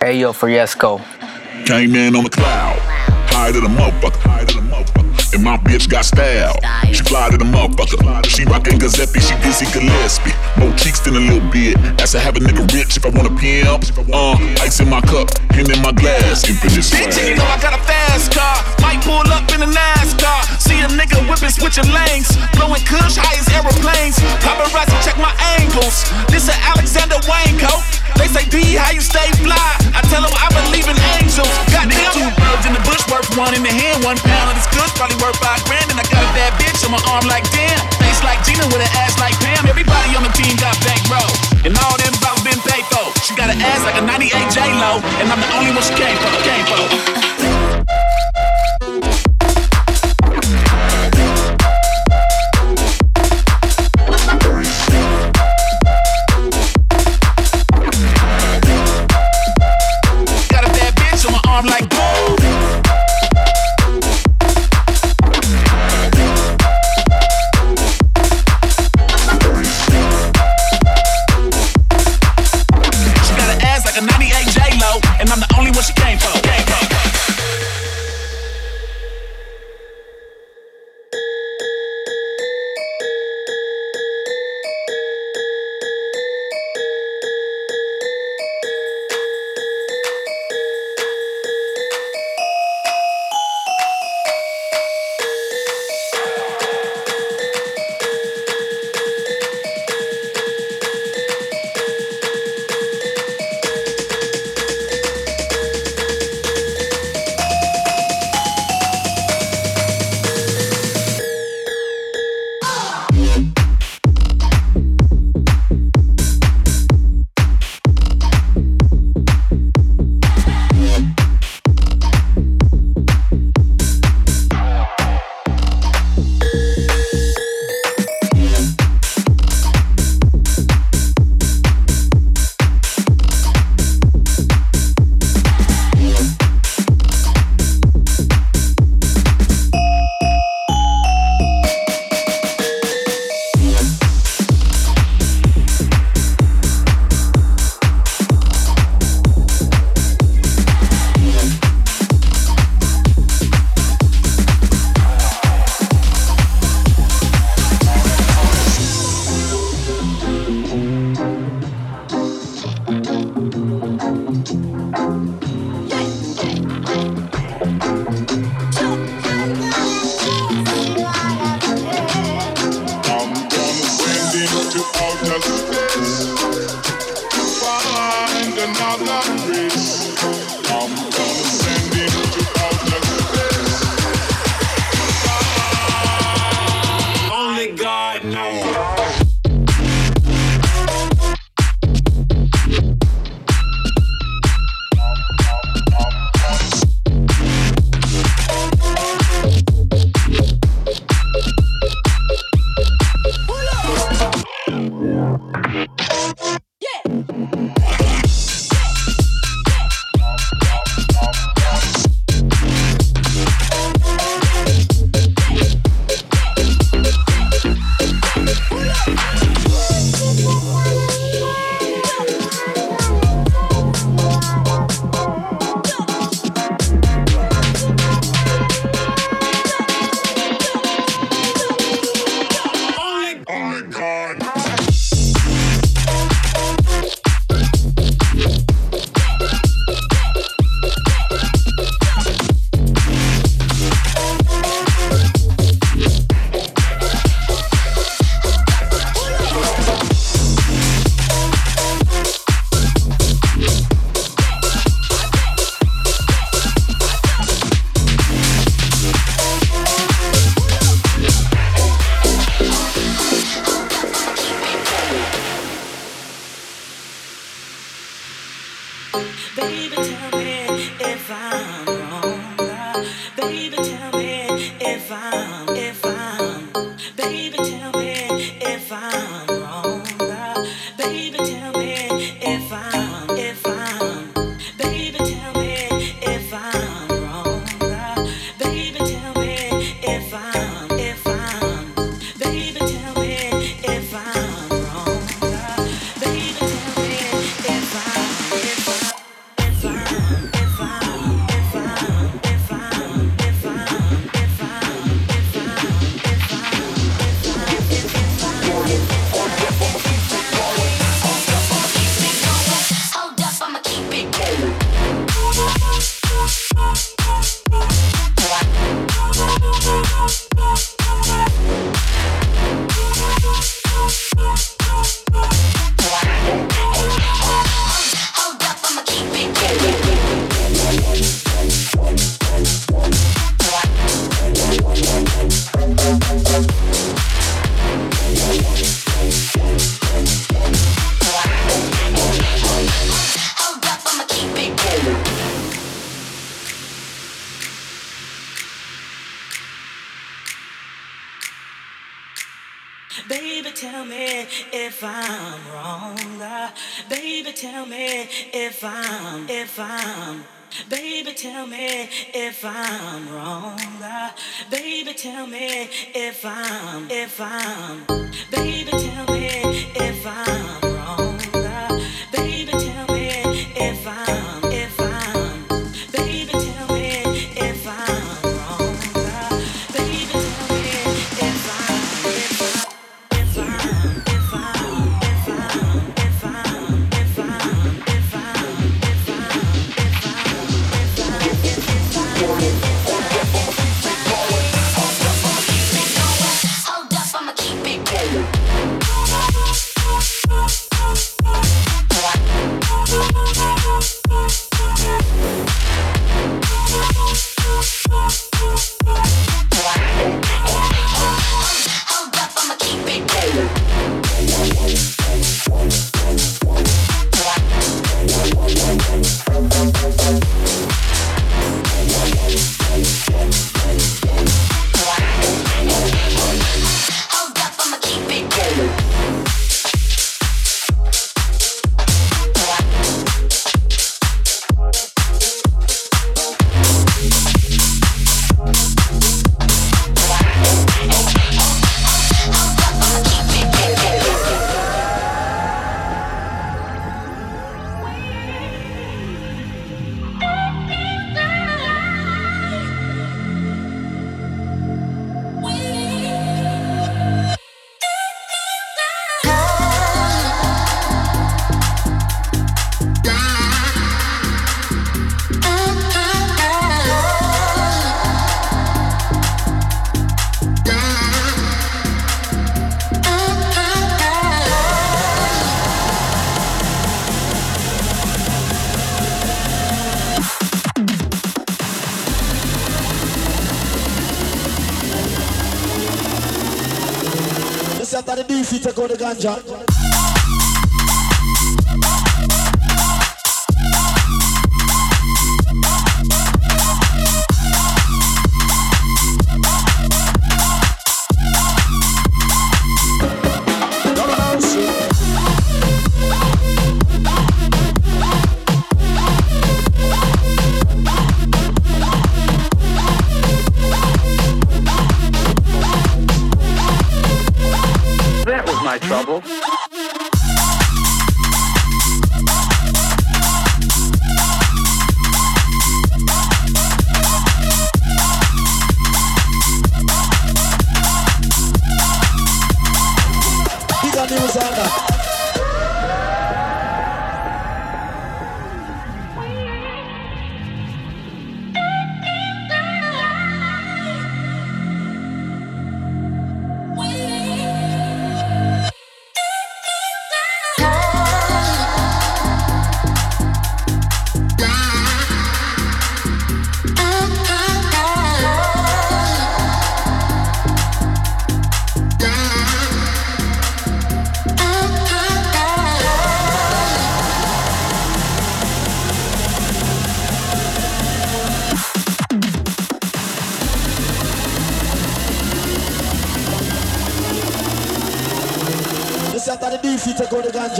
Hey yo, Fresco. Came in on the cloud, high to the motherfucker, And my bitch got style, she fly to the motherfucker. She rockin' Giuseppe, she Dizzy Gillespie. More cheeks than a little bit. Ask to have a nigga rich if I want a pimp. Uh, ice in my cup, hand in my glass, infinite swag. Bitch, you know I got a fast car. Might pull up in a NASCAR. See a nigga whipping, switching lanes. Blowing kush, high as aeroplanes. Paparazzi check my angles. This a Alexander Wayne coat. They say, B, how you stay fly? I tell them I believe in angels. Got nigga two birds in the bush, worth one in the hand. One pound of this good, probably worth five grand. And I got a bad bitch on my arm like damn. Face like Gina with an ass like Pam. Everybody on the team got bankroll. And all them bottles been paid for. She got an ass like a 98 J-Lo. And I'm the only one she came for, came for. If I'm. Baby, tell me if I'm wrong. Uh, baby, tell me if I'm, if I'm. Baby, tell me if I'm.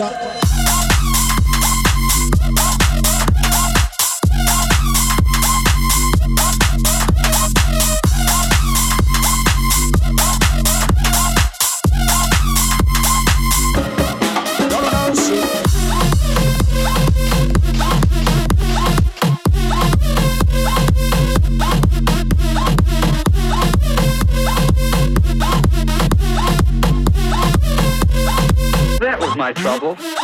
Culture. trouble.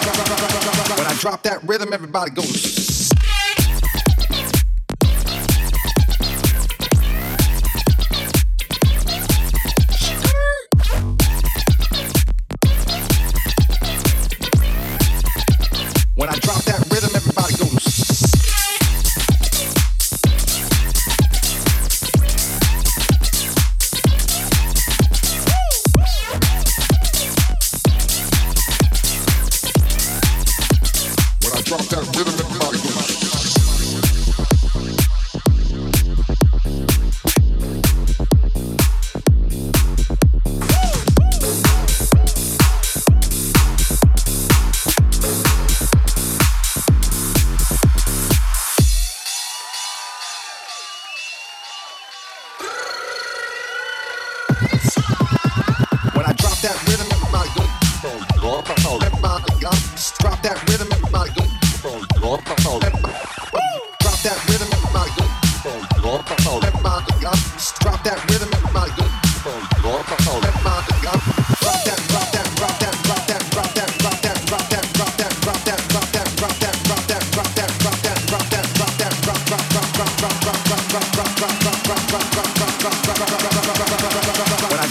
When I drop that rhythm, everybody goes.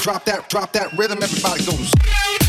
drop that, drop that rhythm, everybody goes.